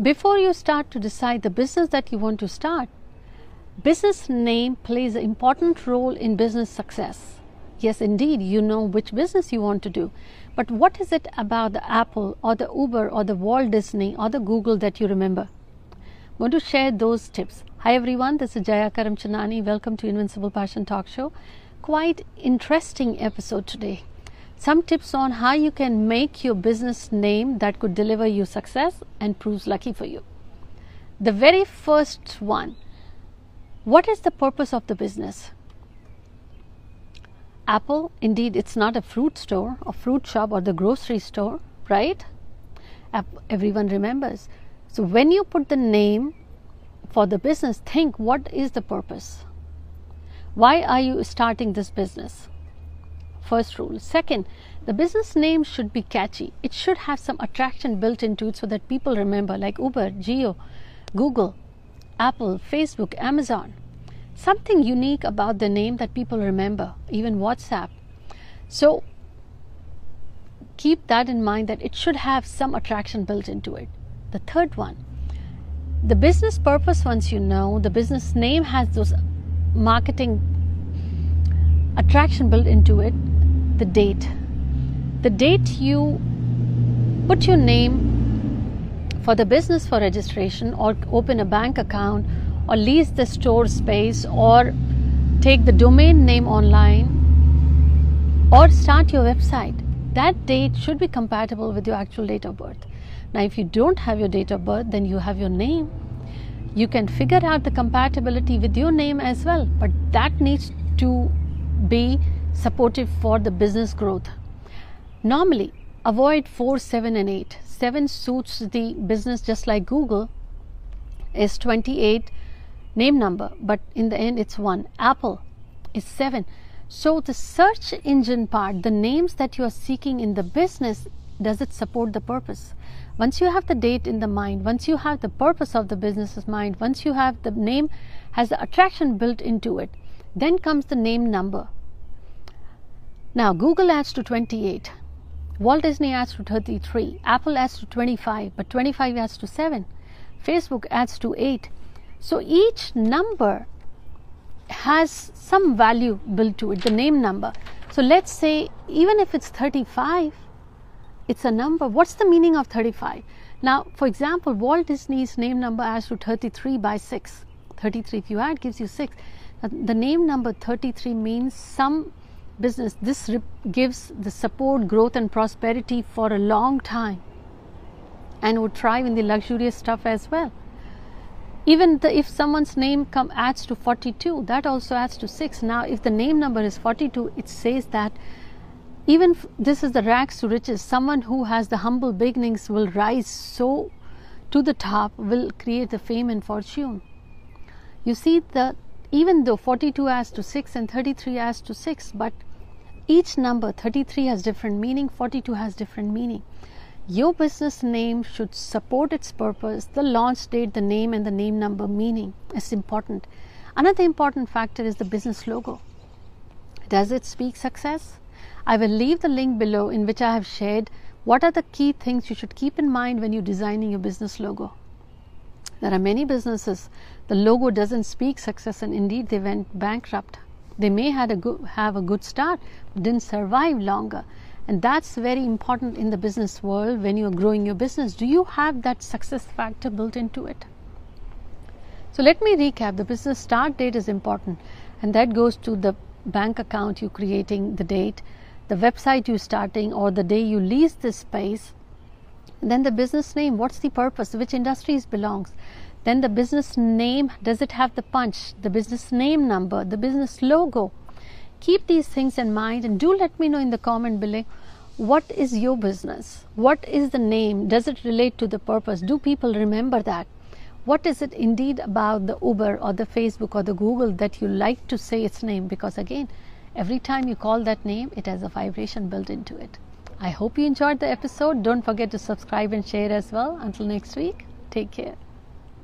before you start to decide the business that you want to start, business name plays an important role in business success. Yes, indeed, you know which business you want to do. But what is it about the Apple or the Uber or the Walt Disney or the Google that you remember? I'm going to share those tips. Hi everyone, this is Jaya Karamchandani. Welcome to Invincible Passion Talk Show. Quite interesting episode today. Some tips on how you can make your business name that could deliver you success and proves lucky for you. The very first one what is the purpose of the business? Apple, indeed, it's not a fruit store or fruit shop or the grocery store, right? Everyone remembers. So, when you put the name for the business, think what is the purpose? Why are you starting this business? First rule. Second, the business name should be catchy. It should have some attraction built into it so that people remember, like Uber, Jio, Google, Apple, Facebook, Amazon. Something unique about the name that people remember, even WhatsApp. So keep that in mind that it should have some attraction built into it. The third one, the business purpose, once you know, the business name has those marketing attraction built into it, the date. The date you put your name for the business for registration or open a bank account or lease the store space or take the domain name online or start your website. That date should be compatible with your actual date of birth. Now if you don't have your date of birth then you have your name. You can figure out the compatibility with your name as well but that needs to be supportive for the business growth. Normally avoid 4 7 and 8 7 suits the business just like google is 28 name number but in the end it's 1 apple is 7 so the search engine part the names that you are seeking in the business does it support the purpose? Once you have the date in the mind once you have the purpose of the business in mind once you have the name has the attraction built into it then comes the name number now google adds to 28 Walt Disney adds to 33, Apple adds to 25, but 25 adds to 7, Facebook adds to 8. So each number has some value built to it, the name number. So let's say even if it's 35, it's a number. What's the meaning of 35? Now, for example, Walt Disney's name number adds to 33 by 6. 33, if you add, gives you 6. The name number 33 means some business, this gives the support, growth, and prosperity for a long time and would thrive in the luxurious stuff as well. Even the, if someone's name come adds to 42, that also adds to 6. Now, if the name number is 42, it says that even this is the rags to riches, someone who has the humble beginnings will rise so to the top, will create the fame and fortune. You see, the even though 42 adds to 6 and 33 adds to 6 but each number 33 has different meaning 42 has different meaning. Your business name should support its purpose the launch date the name and the name number meaning is important. Another important factor is the business logo. Does it speak success? I will leave the link below in which i have shared what are the key things you should keep in mind when you're designing your business logo. There are many businesses, the logo doesn't speak success, and indeed they went bankrupt. They may had a good, have a good start, didn't survive longer. And that's very important in the business world when you're growing your business. Do you have that success factor built into it? So let me recap the business start date is important, and that goes to the bank account you're creating, the date, the website you're starting, or the day you lease this space, then the business name, what's the purpose, which industries belongs. Then the business name, does it have the punch, the business name number, the business logo. Keep these things in mind and do let me know in the comment below what is your business? What is the name? Does it relate to the purpose? Do people remember that? What is it indeed about the Uber or the Facebook or the Google that you like to say its name? Because again, every time you call that name, it has a vibration built into it. I hope you enjoyed the episode. Don't forget to subscribe and share as well. Until next week, take care.